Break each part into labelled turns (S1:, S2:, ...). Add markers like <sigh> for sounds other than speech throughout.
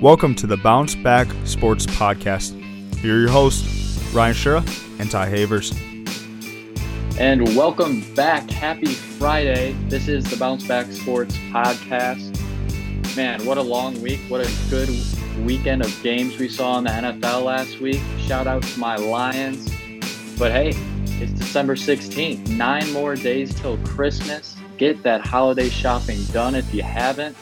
S1: Welcome to the Bounce Back Sports Podcast. Here are your hosts, Ryan Schira and Ty Havers.
S2: And welcome back. Happy Friday. This is the Bounce Back Sports Podcast. Man, what a long week. What a good weekend of games we saw in the NFL last week. Shout out to my Lions. But hey, it's December 16th. Nine more days till Christmas. Get that holiday shopping done if you haven't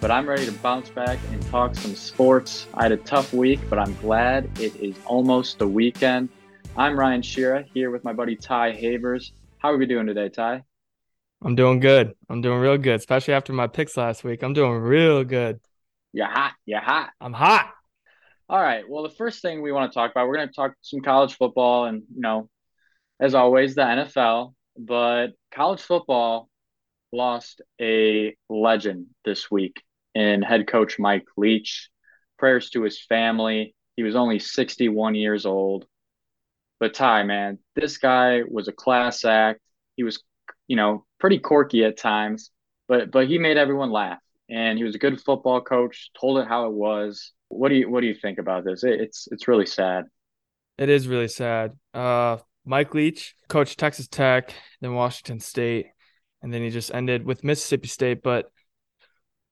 S2: but I'm ready to bounce back and talk some sports. I had a tough week, but I'm glad it is almost the weekend. I'm Ryan Schira here with my buddy Ty Havers. How are we doing today, Ty?
S3: I'm doing good. I'm doing real good, especially after my picks last week. I'm doing real good.
S2: You're hot. You're hot.
S3: I'm hot.
S2: All right. Well, the first thing we want to talk about, we're going to talk some college football and, you know, as always, the NFL. But college football lost a legend this week in head coach Mike Leach. Prayers to his family. He was only 61 years old. But Ty, man, this guy was a class act. He was, you know, pretty quirky at times, but but he made everyone laugh. And he was a good football coach. Told it how it was. What do you what do you think about this? It, it's it's really sad.
S3: It is really sad. Uh, Mike Leach coached Texas Tech, then Washington State, and then he just ended with Mississippi State. But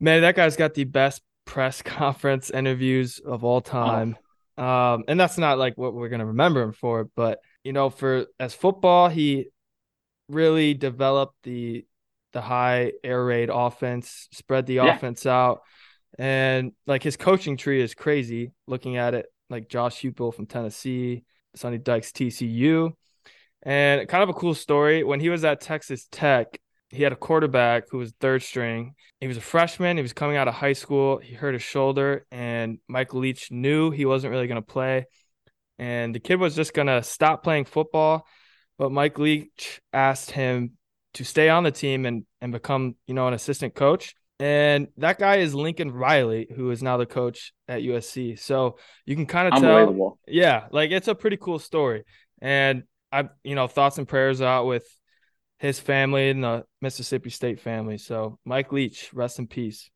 S3: Man, that guy's got the best press <laughs> conference interviews of all time. Oh. Um, and that's not like what we're gonna remember him for, but you know, for as football, he really developed the the high air raid offense, spread the yeah. offense out, and like his coaching tree is crazy. Looking at it, like Josh Heupel from Tennessee, Sonny Dykes TCU, and kind of a cool story when he was at Texas Tech he had a quarterback who was third string. He was a freshman. He was coming out of high school. He hurt his shoulder, and Mike Leach knew he wasn't really going to play. And the kid was just going to stop playing football. But Mike Leach asked him to stay on the team and, and become, you know, an assistant coach. And that guy is Lincoln Riley, who is now the coach at USC. So you can kind of tell. Yeah, like it's a pretty cool story. And I, you know, thoughts and prayers out with his family and the Mississippi State family. So Mike Leach, rest in peace.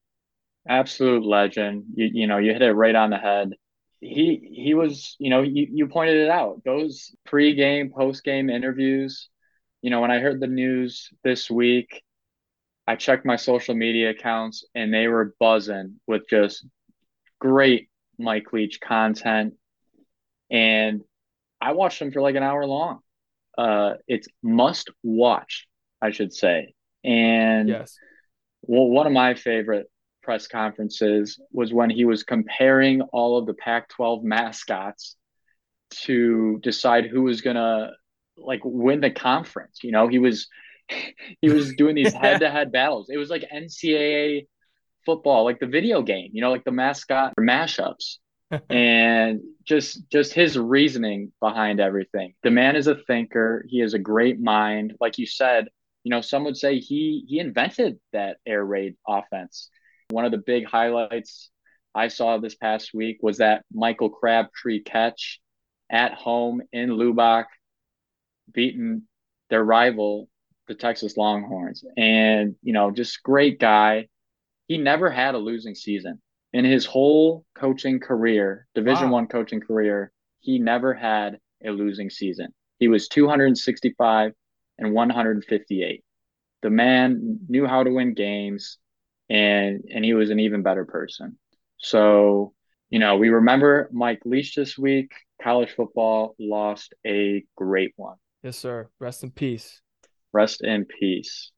S2: Absolute legend. You, you know, you hit it right on the head. He he was, you know, you, you pointed it out. Those pre-game, post-game interviews. You know, when I heard the news this week, I checked my social media accounts and they were buzzing with just great Mike Leach content. And I watched them for like an hour long uh, it's must watch, I should say. And
S3: yes,
S2: well, one of my favorite press conferences was when he was comparing all of the Pac-12 mascots to decide who was gonna like win the conference. You know, he was <laughs> he was doing these <laughs> head-to-head battles. It was like NCAA football, like the video game. You know, like the mascot mashups. <laughs> and just just his reasoning behind everything. The man is a thinker. He has a great mind. Like you said, you know, some would say he he invented that air raid offense. One of the big highlights I saw this past week was that Michael Crabtree catch at home in Lubbock, beating their rival, the Texas Longhorns. And, you know, just great guy. He never had a losing season in his whole coaching career, Division wow. One coaching career, he never had a losing season. He was 265 and 158. The man knew how to win games, and and he was an even better person. So, you know, we remember Mike Leach this week. College football lost a great one.
S3: Yes, sir. Rest in peace.
S2: Rest in peace.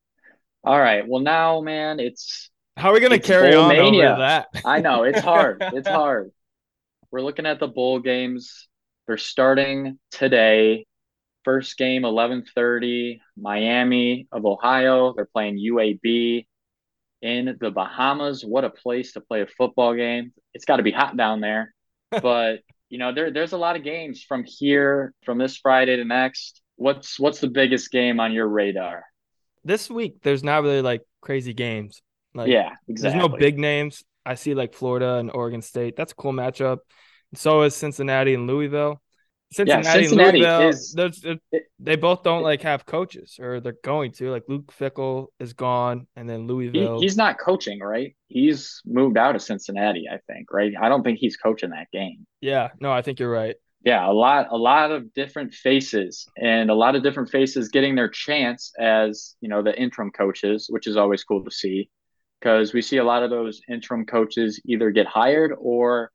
S2: All right. Well, now, man, it's
S3: how are we going to carry on mania. over that? <laughs>
S2: I know it's hard. <laughs> It's hard. We're looking at the bowl games. They're starting today. First game 11:30, Miami of Ohio. They're playing UAB in the Bahamas. What a place to play a football game. It's got to be hot down there. <laughs> but, you know, there there's a lot of games from here from this Friday to next. What's what's the biggest game on your radar?
S3: This week there's not really like crazy games.
S2: Like, yeah, exactly.
S3: There's no big names. I see like Florida and Oregon State. That's a cool matchup. So is Cincinnati and Louisville. Cincinnati,
S2: yeah, Cincinnati
S3: Louisville,
S2: is
S3: they both don't like have coaches, or they're going to. Like Luke Fickell is gone, and then
S2: he,
S3: Louisville.
S2: he's not coaching, right? He's moved out of Cincinnati, I think, right? I don't think he's coaching that game.
S3: yeah, no, I think you're right.
S2: Yeah, a lot a lot of different faces and a lot of different faces getting their chance as, you know, the interim coaches, which is always cool to see because we see a lot of those interim coaches either get hired or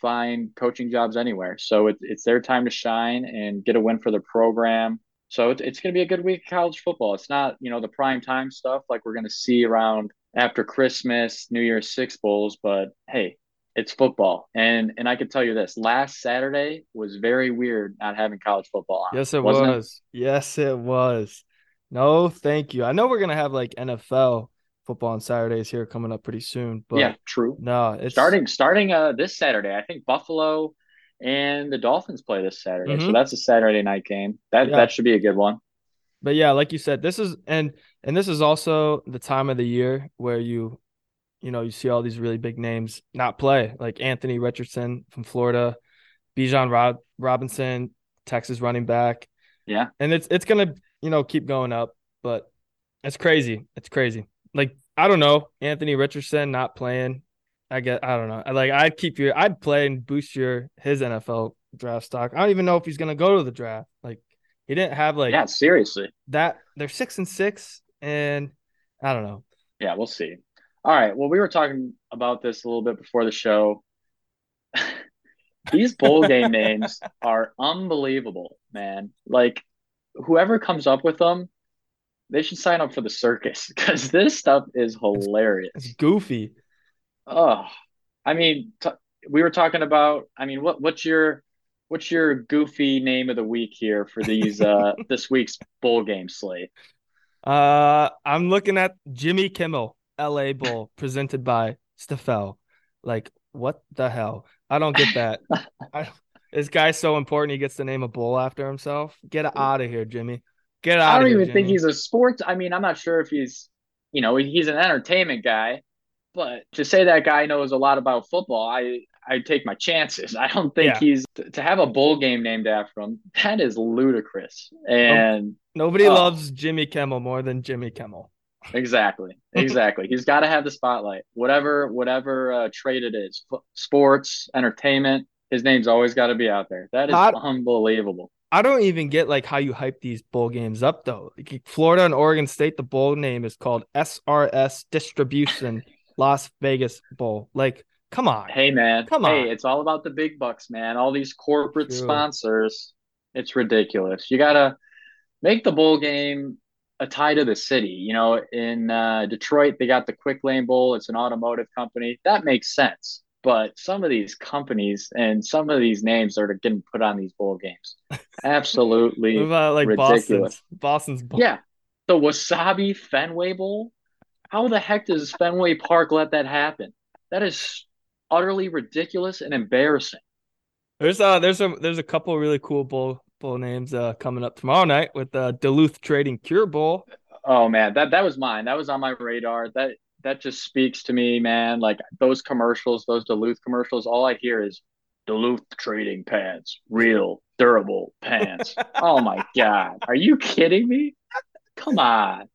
S2: find coaching jobs anywhere. So it, it's their time to shine and get a win for the program. So it, it's going to be a good week of college football. It's not, you know, the prime time stuff like we're going to see around after Christmas, New Year's Six Bowls, but hey, it's football. And and I can tell you this, last Saturday was very weird not having college football on.
S3: Yes, it was. Yes, it was. No, thank you. I know we're gonna have like NFL football on Saturdays here coming up pretty soon, but
S2: yeah, true.
S3: no, it's
S2: Starting starting uh this Saturday. I think Buffalo and the Dolphins play this Saturday. So
S3: Mhm.
S2: that's a Saturday night game. That
S3: Yeah.
S2: that should be a good one.
S3: But yeah, like you said, this is and and this is also the time of the year where you you know, you see all these really big names not play, like Anthony Richardson from Florida, Bijan Rob- Robinson, Texas running back.
S2: Yeah.
S3: And it's it's going to, you know, keep going up, but it's crazy. It's crazy. Like I don't know, Anthony Richardson not playing. I get I don't know. Like I'd keep your I'd play and boost your his NFL draft stock. I don't even know if he's going to go to the draft. Like he didn't have like
S2: yeah, seriously.
S3: that they're six and six, and I don't know.
S2: Yeah, we'll see. All right. Well, we were talking about this a little bit before the show. These bowl <laughs> game names are unbelievable, man. Like, whoever comes up with them, they should sign up for the circus <laughs> because this stuff is hilarious.
S3: It's goofy.
S2: Oh, I mean, t- we were talking about. I mean, what what's your what's your goofy name of the week here for these uh <laughs> this week's bowl game slate?
S3: Uh, I'm looking at Jimmy Kimmel LA Bowl <laughs> presented by Stifel. Like, what the hell? I don't get that. I, this guy's so important. He gets to name a bowl after himself. Get out of here, Jimmy. Get
S2: I don't
S3: here.
S2: even think he's a sports. I mean, I'm not sure if he's, you know, he's an entertainment guy, but to say that guy knows a lot about football, I I take my chances. <laughs> I don't think
S3: Yeah.
S2: he's to have a bowl game named after him. That is ludicrous. And
S3: Nobody
S2: Oh.
S3: loves Jimmy Kimmel more than Jimmy Kimmel.
S2: exactly, <laughs> exactly, he's got to have the spotlight. Whatever whatever uh, trade it is, sports, entertainment, his name's always got to be out there. That is unbelievable.
S3: I don't even get like how you hype these bowl games up though. Like Florida and Oregon State, the bowl name is called SRS Distribution <laughs> Las Vegas Bowl. Like, come on.
S2: Hey man,
S3: Come
S2: hey,
S3: on.
S2: it's all about the big bucks, man. All these corporate
S3: True.
S2: sponsors, it's ridiculous. You gotta make the bowl game a tie to the city. You know, in uh, Detroit, they got the Quick Lane Bowl. It's an automotive company. That makes sense. But some of these companies and some of these names are getting put on these bowl games, absolutely
S3: about like
S2: ridiculous.
S3: Boston's Boston's bowl?
S2: Yeah, the Wasabi Fenway Bowl. How the heck does Fenway Park let that happen? That is utterly ridiculous and embarrassing.
S3: There's uh there's a there's a couple really cool bowl bowl names uh coming up tomorrow night with uh Duluth Trading Cure Bowl.
S2: Oh man, that that was mine. That was on my radar. That that just speaks to me, man. Like those commercials, those Duluth commercials, all I hear is Duluth trading pants, real durable pants. oh my <laughs> god. Are you kidding me? Come on.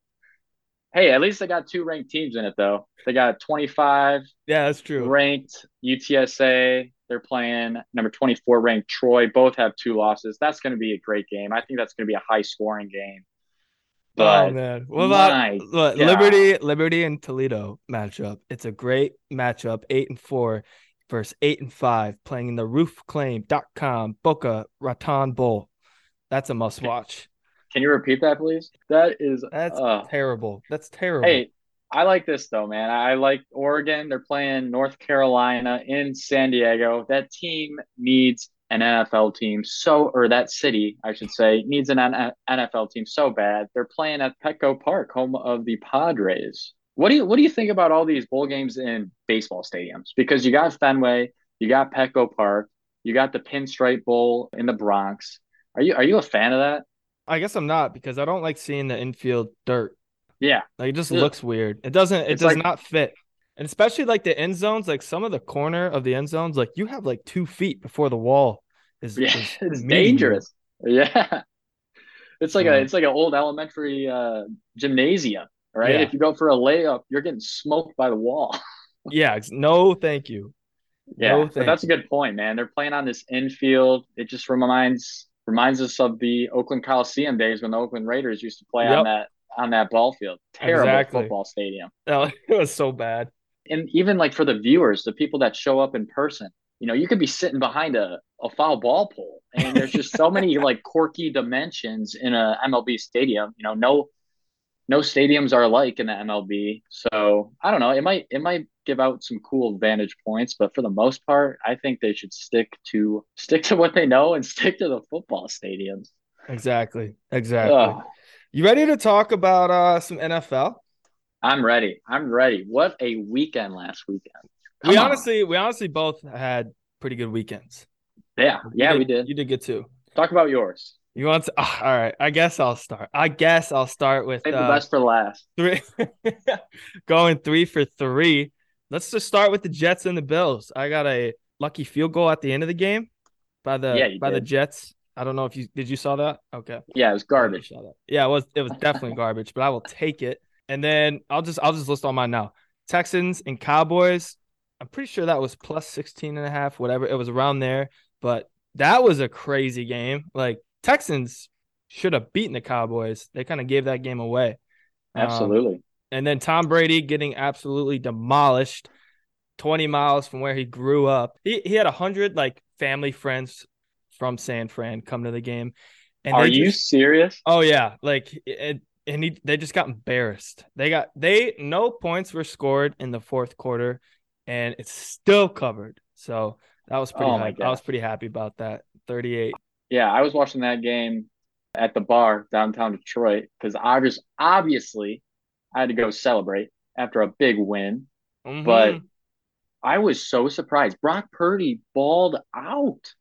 S2: Hey, at least they got two ranked teams in it though. They got 25
S3: Yeah, that's true.
S2: ranked UTSA. They're playing number 24 ranked Troy. Both have two losses. That's going to be a great game. I think that's going to be a high scoring game. Oh, but
S3: oh man. What about what. Liberty Liberty and Toledo matchup? It's a great matchup. Eight and four versus eight and five playing in the roofclaim.com Boca Raton Bowl. That's a must watch.
S2: Can you repeat that, please? That is
S3: That's
S2: uh,
S3: terrible. That's terrible.
S2: hey. I like this though, man. I like Oregon. They're playing North Carolina in San Diego. That team needs an NFL team so, or that city, I should say, needs an NFL team so bad. They're playing at Petco Park, home of the Padres. What do you What do you think about all these bowl games in baseball stadiums? Because you got Fenway, you got Petco Park, you got the Pinstripe Bowl in the Bronx. Are you Are you a fan of that?
S3: I guess I'm not because I don't like seeing the infield dirt.
S2: Yeah,
S3: Like it just looks weird. It doesn't. It
S2: It's
S3: does
S2: like-
S3: not fit. And especially like the end zones, like some of the corner of the end zones, like you have like two feet before the wall is,
S2: Yeah,
S3: is <laughs>
S2: it's dangerous. <laughs> Yeah. It's like a it's like an old elementary uh gymnasium, right?
S3: Yeah.
S2: If you go for a layup, you're getting smoked by the wall. <laughs>
S3: Yeah, no, thank you.
S2: Yeah,
S3: No, thank
S2: that's
S3: you.
S2: a good point, man. They're playing on this infield. It just reminds reminds us of the Oakland Coliseum days when the Oakland Raiders used to play
S3: Yep.
S2: on that on that ball field. Terrible
S3: Exactly.
S2: football stadium.
S3: No, <laughs> oh, it was so bad.
S2: And even like for the viewers, the people that show up in person, you know, you could be sitting behind a, a foul ball pole. And there's just so many <laughs> like quirky dimensions in a MLB stadium. You know, no no stadiums are alike in the MLB. So I don't know. It might it might give out some cool vantage points, but for the most part, I think they should stick to stick to what they know and stick to the football stadiums.
S3: Exactly. Exactly.
S2: Ugh,
S3: You ready to talk about uh some NFL?
S2: I'm ready. I'm ready. What a weekend last weekend.
S3: we
S2: on.
S3: honestly, we honestly both had pretty good weekends.
S2: Yeah,
S3: You
S2: yeah, we did.
S3: You did good too.
S2: Talk about yours.
S3: You want to? ah, all right. I guess I'll start. I guess I'll start with
S2: Save the
S3: uh,
S2: best for last.
S3: three, <laughs> going three for three. Let's just start with the Jets and the Bills. I got a lucky field goal at the end of the game by the
S2: Yeah,
S3: by the. Jets. I don't know if you did. You saw that? Okay.
S2: Yeah, it was garbage.
S3: Yeah, it was. It was definitely <laughs> garbage, but I will take it. And then I'll just I'll just list all mine now. Texans and Cowboys. I'm pretty sure that was plus 16 and a half, whatever. It was around there, but that was a crazy game. Like Texans should have beaten the Cowboys. They kind of gave that game away. Um,
S2: Absolutely.
S3: and then Tom Brady getting absolutely demolished 20 miles from where he grew up. He he had 100 like family friends from San Fran come to the game. And
S2: Are you
S3: just-
S2: serious?
S3: Oh yeah, like it, and he they just got embarrassed. They got they no points were scored in the fourth quarter, and it's still covered. So that was pretty.
S2: Oh.
S3: I was pretty happy about that. Thirty eight.
S2: Yeah, I was watching that game at the bar downtown Detroit because I just obviously I had to go celebrate after a big win.
S3: Mm-hmm.
S2: But I was so surprised. Brock Purdy balled out.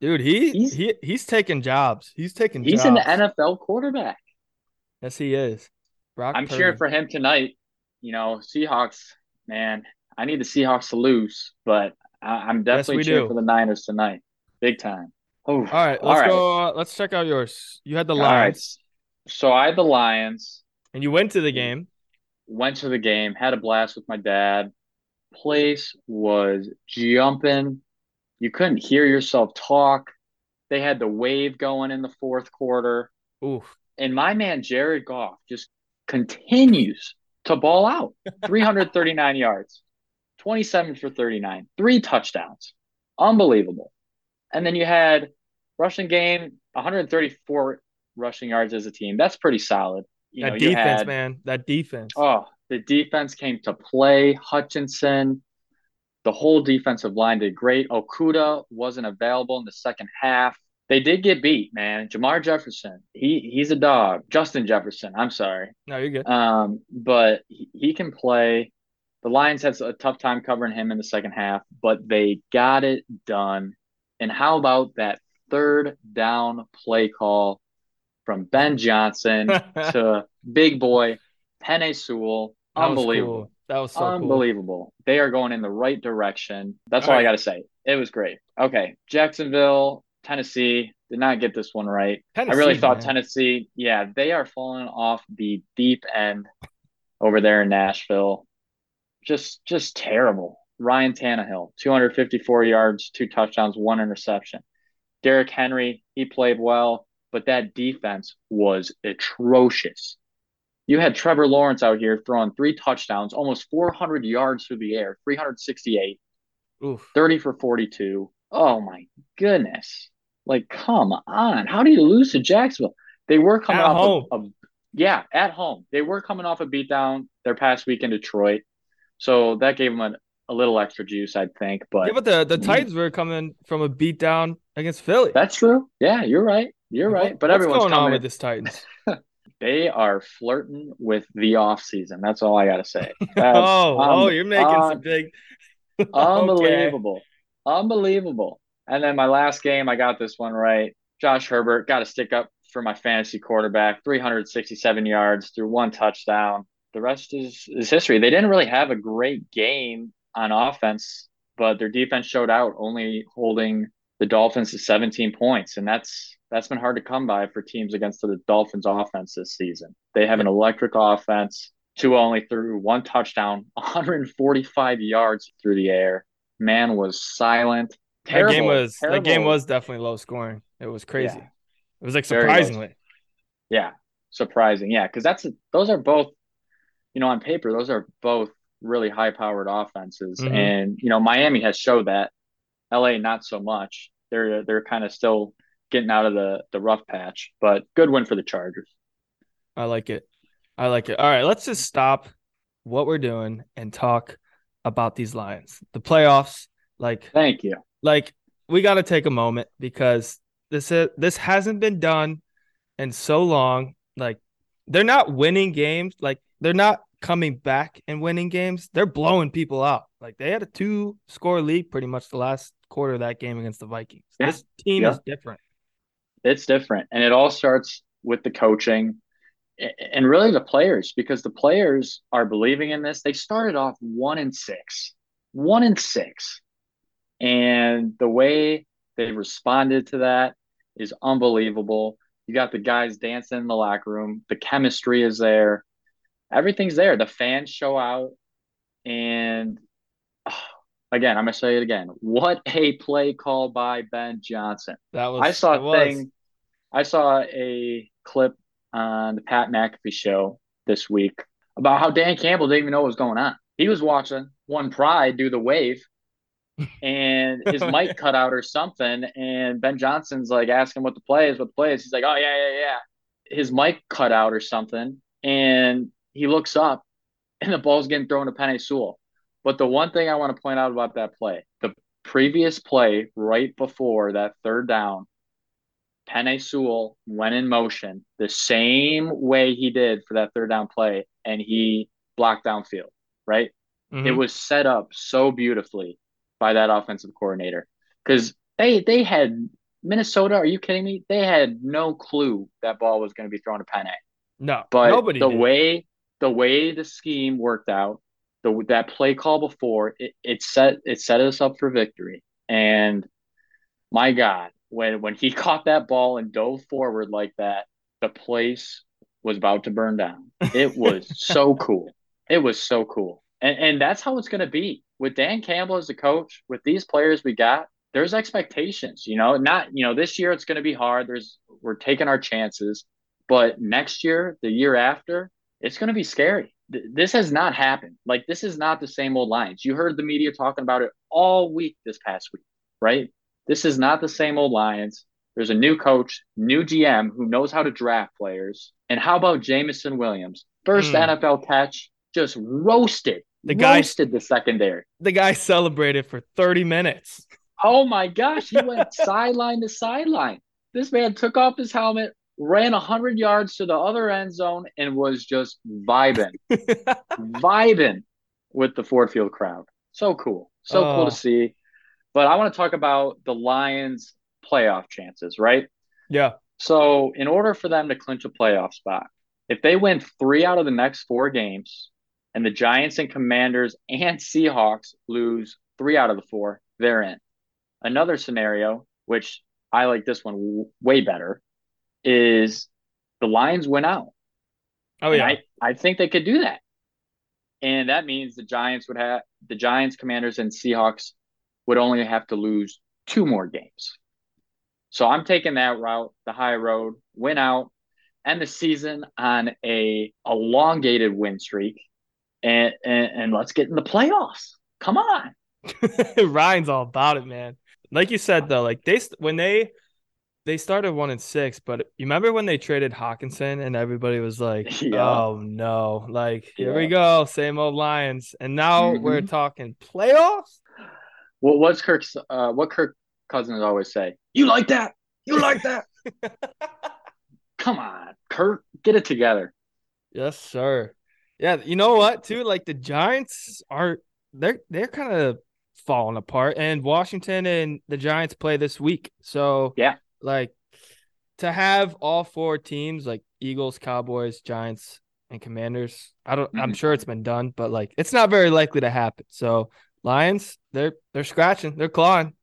S3: dude, he
S2: he's-
S3: he he's taking jobs. He's taking.
S2: He's
S3: jobs.
S2: an NFL quarterback.
S3: Yes, he is. Brock
S2: I'm
S3: Purdy.
S2: cheering for him tonight. You know, Seahawks, man, I need the Seahawks to lose, but I- I'm definitely
S3: we
S2: cheering
S3: do.
S2: for the Niners tonight. Big time. Oh,
S3: All right, let's
S2: right.
S3: go. Uh, let's check out yours. You had the
S2: All right.
S3: Lions,
S2: So I had the Lions.
S3: and you went to the game.
S2: went to the game, had a blast with my dad. Place was jumping. You couldn't hear yourself talk. They had the wave going in the fourth quarter.
S3: Oof.
S2: And my man Jared Goff just continues to ball out. <laughs> 339 yards, 27 for 39, three touchdowns. Unbelievable. And then you had rushing game, 134 rushing yards as a team. That's pretty solid. You
S3: that
S2: know,
S3: defense,
S2: had-
S3: man. That defense.
S2: Oh, the defense came to play. Hutchinson, the whole defensive line did great. Okudah wasn't available in the second half. They did get beat, man. Jamar Jefferson, he he's a dog. Justin Jefferson, I'm sorry.
S3: no, you're good.
S2: Um, but he, he can play. The Lions had a tough time covering him in the second half, but they got it done. And how about that third down play call from Ben Johnson <laughs> to big boy Penei Sewell?
S3: That was
S2: Unbelievable.
S3: cool. That was so cool.
S2: Unbelievable. They are going in the right direction. That's all,
S3: All
S2: I got to say. It was great. Okay. Jacksonville, Tennessee did not get this one right. I really thought
S3: man.
S2: Tennessee, yeah, they are falling off the deep end over there in Nashville. Just just terrible. Ryan Tannehill, 254 yards, two touchdowns, one interception. Derrick Henry, he played well, but that defense was atrocious. You had Trevor Lawrence out here throwing three touchdowns, almost 400 yards through the air, 368,
S3: Oof.
S2: 30 for 42. Oh my goodness. Like, come on. How do you lose to Jacksonville? They were coming
S3: At
S2: off yeah, at home. They were coming off a beatdown their past week in Detroit. So that gave them a, a little extra juice, I'd think. But
S3: Yeah, but the, the. Titans were coming from a beatdown against Philly.
S2: that's true. Yeah, you're right. You're right.
S3: what-
S2: but everyone's
S3: going on
S2: coming.
S3: with this Titans? <laughs>
S2: They are flirting with the off season. That's all I gotta say. <laughs> That's
S3: oh, oh,
S2: um,
S3: you're making
S2: un-
S3: some um, big. <laughs>
S2: Unbelievable. Unbelievable. And then my last game, I got this one right. Josh Herbert got to stick up for my fantasy quarterback, 367 yards through one touchdown. The rest is, is history. They didn't really have a great game on offense, but their defense showed out, only holding the Dolphins to 17 points, and that's that's been hard to come by for teams against the Dolphins offense this season. They have an electric offense. Tua only threw one touchdown, <laughs> 145 yards through the air. Man was silent. Terrible,
S3: that game was
S2: terrible.
S3: that game was definitely low scoring. It was crazy.
S2: Yeah.
S3: It was like surprisingly.
S2: Yeah, surprising. Yeah, because that's those are both, you know, on paper those are both really high powered offenses,
S3: Mhm.
S2: and you know Miami has showed that. LA not so much. They're they're kind of still getting out of the the rough patch, but good win for the Chargers.
S3: I like it. I like it. All right, let's just stop what we're doing and talk about these Lions. The playoffs, like
S2: Thank you.
S3: like we got to take a moment because this is, this hasn't been done in so long. Like they're not winning games. Like they're not coming back and winning games. They're blowing people out. Like they had a two score lead pretty much the last quarter of that game against the Vikings.
S2: Yeah.
S3: This team
S2: Yeah.
S3: is different.
S2: It's different, and it all starts with the coaching and really the players because the players are believing in this. They started off one and six, one and six, and the way they responded to that is unbelievable. You got the guys dancing in the locker room. The chemistry is there. Everything's there. The fans show out, and oh, <sighs> again, I'm gonna say it again. What a play call by Ben Johnson.
S3: That was
S2: I saw a thing. I saw a clip on the Pat McAfee show this week about how Dan Campbell didn't even know what was going on. He was watching one pride do the wave, <laughs> and his mic cut out or something. And Ben Johnson's like asking what the play is, what the play is. He's like, "Oh yeah, yeah, yeah." His mic cut out or something, and he looks up, and the ball's getting thrown to Penei Sewell. But the one thing I want to point out about that play, the previous play right before that third down, Penei Sewell went in motion the same way he did for that third down play, and he blocked downfield, right? It
S3: Mhm.
S2: was set up so beautifully by that offensive coordinator because they they had Minnesota. Are you kidding me? They had no clue that ball was going to be thrown to Penei.
S3: no,
S2: But
S3: nobody
S2: the
S3: did.
S2: way the way the scheme worked out, the that play call before it, it set it set us up for victory. And my God, when when he <laughs> caught that ball and dove forward like that, the place was about to burn down. It was <laughs> so cool. It was so cool. And and that's how it's gonna be. With Dan Campbell as the coach, with these players we got, there's expectations, you know, not you know, this year it's gonna be hard. There's we're taking our chances. But next year, the year after, it's going to be scary. Th- This has not happened. Like, this is not the same old Lions. You heard the media talking about it all week this past week, right? This is not the same old Lions. There's a new coach, new GM who knows how to draft players. And how about Jameson Williams? First
S3: Mm.
S2: NFL catch, just roasted.
S3: The guy-
S2: roasted the secondary.
S3: The guy celebrated for 30 minutes.
S2: Oh my gosh, he went <laughs> sideline to sideline. This man took off his helmet, ran 100 yards to the other end zone, and was just vibing, <laughs> vibing with the Ford Field crowd. So cool. So cool
S3: Oh.
S2: to see. But I want to talk about the Lions' playoff chances, right?
S3: yeah.
S2: So, in order for them to clinch a playoff spot, if they win three out of the next four games, and the Giants and Commanders and Seahawks lose three out of the four, they're in. Another scenario, which I like this one w- way better, is the Lions win out.
S3: Oh yeah.
S2: I, I think they could do that. And that means the Giants would have the Giants, Commanders, and Seahawks would only have to lose two more games. So I'm taking that route, the high road, win out, end the season on a elongated win streak, and and, and let's get in the playoffs. Come on. <laughs>
S3: Ryan's all about it, man. Like you said though, like they when they they started one and six, but you remember when they traded Hockenson and everybody was like, <laughs>
S2: Yeah.
S3: "Oh no!" Like here we go, same old Lions, and now we're
S2: Mhm.
S3: talking playoffs.
S2: Well, what's Kirk's uh, what Kirk Cousins always say? You like that? You like that? <laughs> Come on, Kirk, get it together.
S3: Yes, sir. Yeah, you know what, too? Like the Giants are they're they're kind of falling apart, and Washington and the Giants play this week. So
S2: Yeah.
S3: Like to have all four teams like Eagles, Cowboys, Giants, and Commanders. I don't. I'm
S2: Mhm.
S3: sure it's been done, but like it's not very likely to happen. So Lions, they're they're scratching, they're clawing.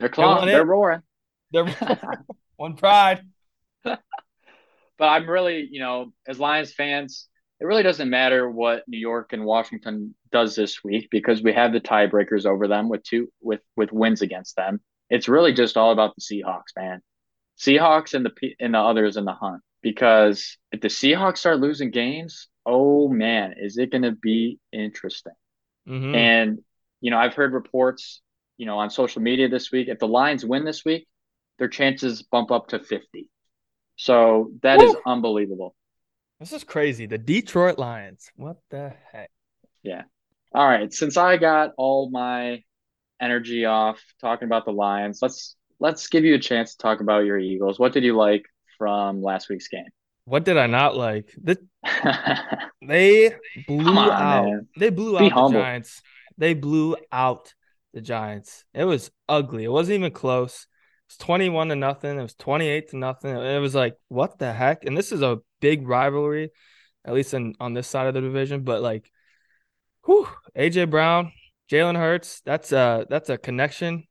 S2: They're clawing. They are roaring.
S3: They're <laughs> <laughs> one pride. <laughs>
S2: but I'm really, you know, as Lions fans, it really doesn't matter what New York and Washington does this week because we have the tiebreakers over them with two with with wins against them. It's really just all about the Seahawks, man. Seahawks and the and the others in the hunt because if the Seahawks start losing games, oh man, is it going to be interesting? Mm-hmm. And you know, I've heard reports, you know, on social media this week. If the Lions win this week, their chances bump up to fifty. So that Woo! is unbelievable.
S3: This is crazy. The Detroit Lions. What the heck?
S2: Yeah. All right. Since I got all my energy off talking about the Lions, let's let's give you a chance to talk about your Eagles. What did you like from last week's game?
S3: What did I not like? The, <laughs> they blew on, out. Man. They blew Be out humble. the Giants. They blew out the Giants. It was ugly. It wasn't even close. It was 21 to nothing. It was 28 to nothing. It was like, what the heck? And this is a big rivalry, at least in on this side of the division. But like, whew, AJ Brown, Jalen Hurts, that's a that's a connection.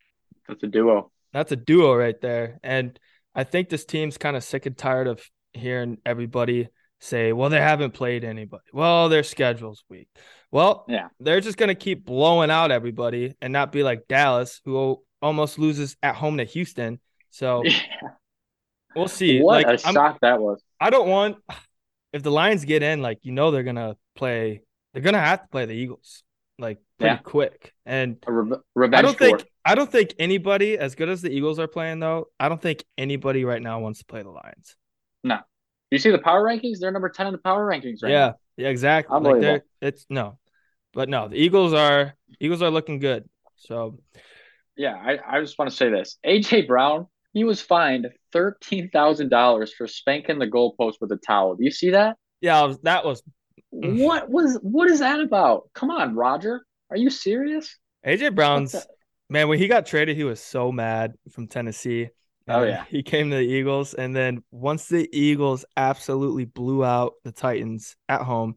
S2: That's a duo.
S3: That's a duo right there. And I think this team's kind of sick and tired of hearing everybody say, well, they haven't played anybody. Well, their schedule's weak. Well, yeah, they're just going to keep blowing out everybody and not be like Dallas, who almost loses at home to Houston. So <laughs> yeah. we'll see.
S2: What like, a shock I'm, that was.
S3: I don't want, if the Lions get in, like, you know, they're going to play, they're going to have to play the Eagles like pretty yeah. quick. And
S2: re-
S3: I don't think I don't think anybody as good as the Eagles are playing though. I don't think anybody right now wants to play the Lions.
S2: No. You see the power rankings? They're number ten in the power rankings right
S3: yeah,
S2: now.
S3: Yeah, exactly. Like it's no, but no, the Eagles are Eagles are looking good. So,
S2: yeah, I, I just want to say this: AJ Brown, he was fined thirteen thousand dollars for spanking the goalpost with a towel. Do you see that?
S3: Yeah, that was mm.
S2: what was what is that about? Come on, Roger. Are you serious?
S3: AJ Brown's man, when he got traded, he was so mad from Tennessee.
S2: Oh yeah.
S3: He came to the Eagles and then once the Eagles absolutely blew out the Titans at home,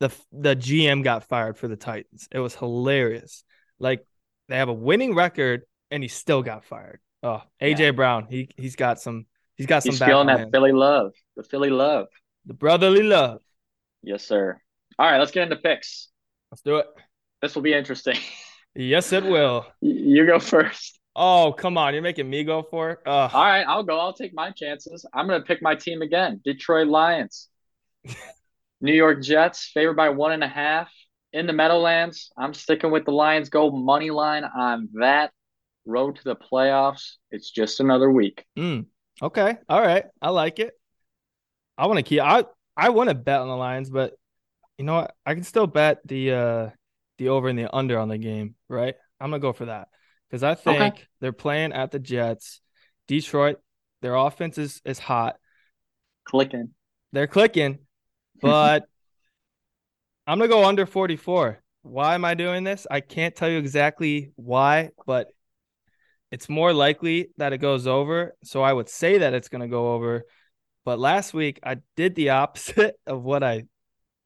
S3: the the GM got fired for the Titans. It was hilarious. Like they have a winning record and he still got fired. Oh, AJ yeah. Brown, he he's got some he's got some
S2: he's feeling that Philly love. The Philly love.
S3: The brotherly love.
S2: Yes, sir. All right, let's get into picks.
S3: Let's do it.
S2: This will be interesting. <laughs>
S3: Yes, it will.
S2: You go first.
S3: Oh, come on. You're making me go for it? Ugh.
S2: All right, I'll go. I'll take my chances. I'm going to pick my team again Detroit Lions. <laughs> New York Jets, favored by one and a half in the Meadowlands. I'm sticking with the Lions. Go money line on that. Road to the playoffs. It's just another week.
S3: Mm, okay. All right. I like it. I want to keep. I I want to bet on the Lions, but you know what? I can still bet the uh the over and the under on the game, right? I'm gonna go for that because I think okay. they're playing at the Jets. Detroit, their offense is is hot,
S2: clicking.
S3: They're clicking, but <laughs> I'm gonna go under 44. Why am I doing this? I can't tell you exactly why, but it's more likely that it goes over. So I would say that it's gonna go over but last week I did the opposite <laughs> of what I,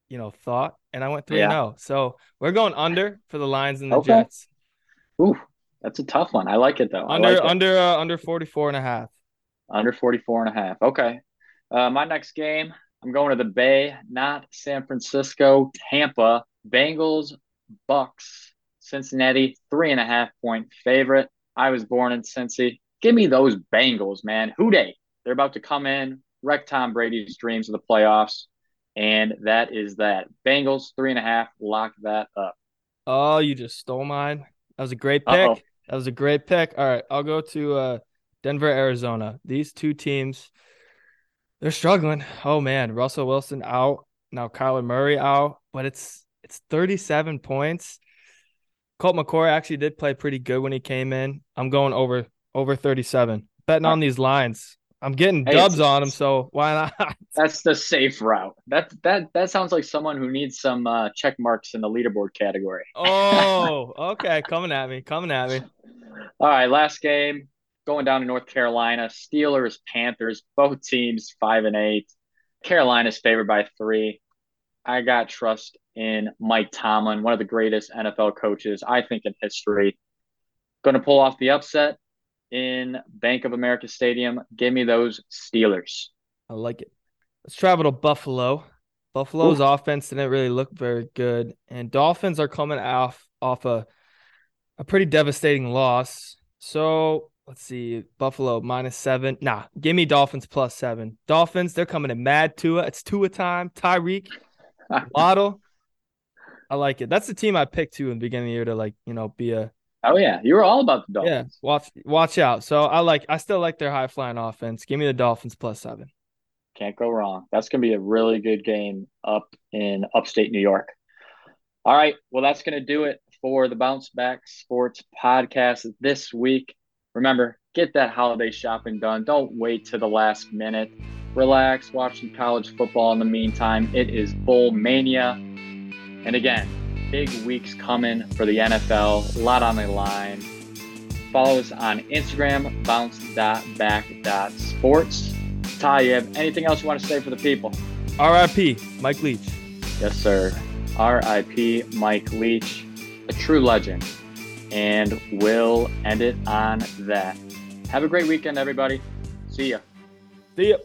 S3: you know, thought, and I went three and zero. Oh. So we're going under for the Lions and the okay. Jets.
S2: Ooh, that's a tough one. I like it though.
S3: Under
S2: like
S3: under uh, under 44 and a half.
S2: Under 44 and a half. Okay. Uh, my next game, I'm going to the Bay, not San Francisco, Tampa, Bengals, Bucks, Cincinnati, three and a half point favorite. I was born in Cincy. Give me those Bengals, man. Who they? They're about to come in wreck Tom Brady's dreams of the playoffs. And that is that. Bengals, three and a half. Lock that up.
S3: Oh, you just stole mine. That was a great pick. Uh-oh. That was a great pick. All right. I'll go to uh, Denver, Arizona. These two teams, they're struggling. Oh, man. Russell Wilson out. Now Kyler Murray out. But it's it's 37 points. Colt McCoy actually did play pretty good when he came in. I'm going over over 37. Betting on these lines. I'm getting hey, dubs on him, so why not? <laughs>
S2: That's the safe route. That that that sounds like someone who needs some uh, check marks in the leaderboard category. <laughs>
S3: oh, okay, coming at me, coming at me.
S2: All right, last game going down to North Carolina. Steelers, Panthers, both teams five and eight. Carolina's favored by three. I got trust in Mike Tomlin, one of the greatest NFL coaches I think in history. going to pull off the upset in Bank of America Stadium. Give me those Steelers.
S3: I like it. Let's travel to Buffalo. Buffalo's Ooh. offense didn't really look very good, and Dolphins are coming off off a a pretty devastating loss. So let's see, Buffalo minus seven. Nah, give me Dolphins plus seven. Dolphins, they're coming in mad Tua. It's Tua time. Tyreek, <laughs> Waddle. I like it. That's the team I picked too in the beginning of the year to like you know be a.
S2: Oh yeah, you were all about the Dolphins. Yeah,
S3: watch watch out. So I like I still like their high flying offense. Give me the Dolphins plus seven.
S2: Can't go wrong. That's to be a really good game up in upstate New York. All right. Well, that's to do it for the Bounce Back Sports podcast this week. Remember, get that holiday shopping done. Don't wait to the last minute. Relax, watch some college football in the meantime. It is bowl mania. And again, big weeks coming for the NFL. A lot on the line. Follow us on Instagram, bounce.back.sports. Ty, you have anything else you want to say for the people?
S3: RIP, Mike Leach.
S2: Yes, sir. RIP, Mike Leach, a true legend. And we'll end it on that. Have a great weekend, everybody. See ya.
S3: See ya.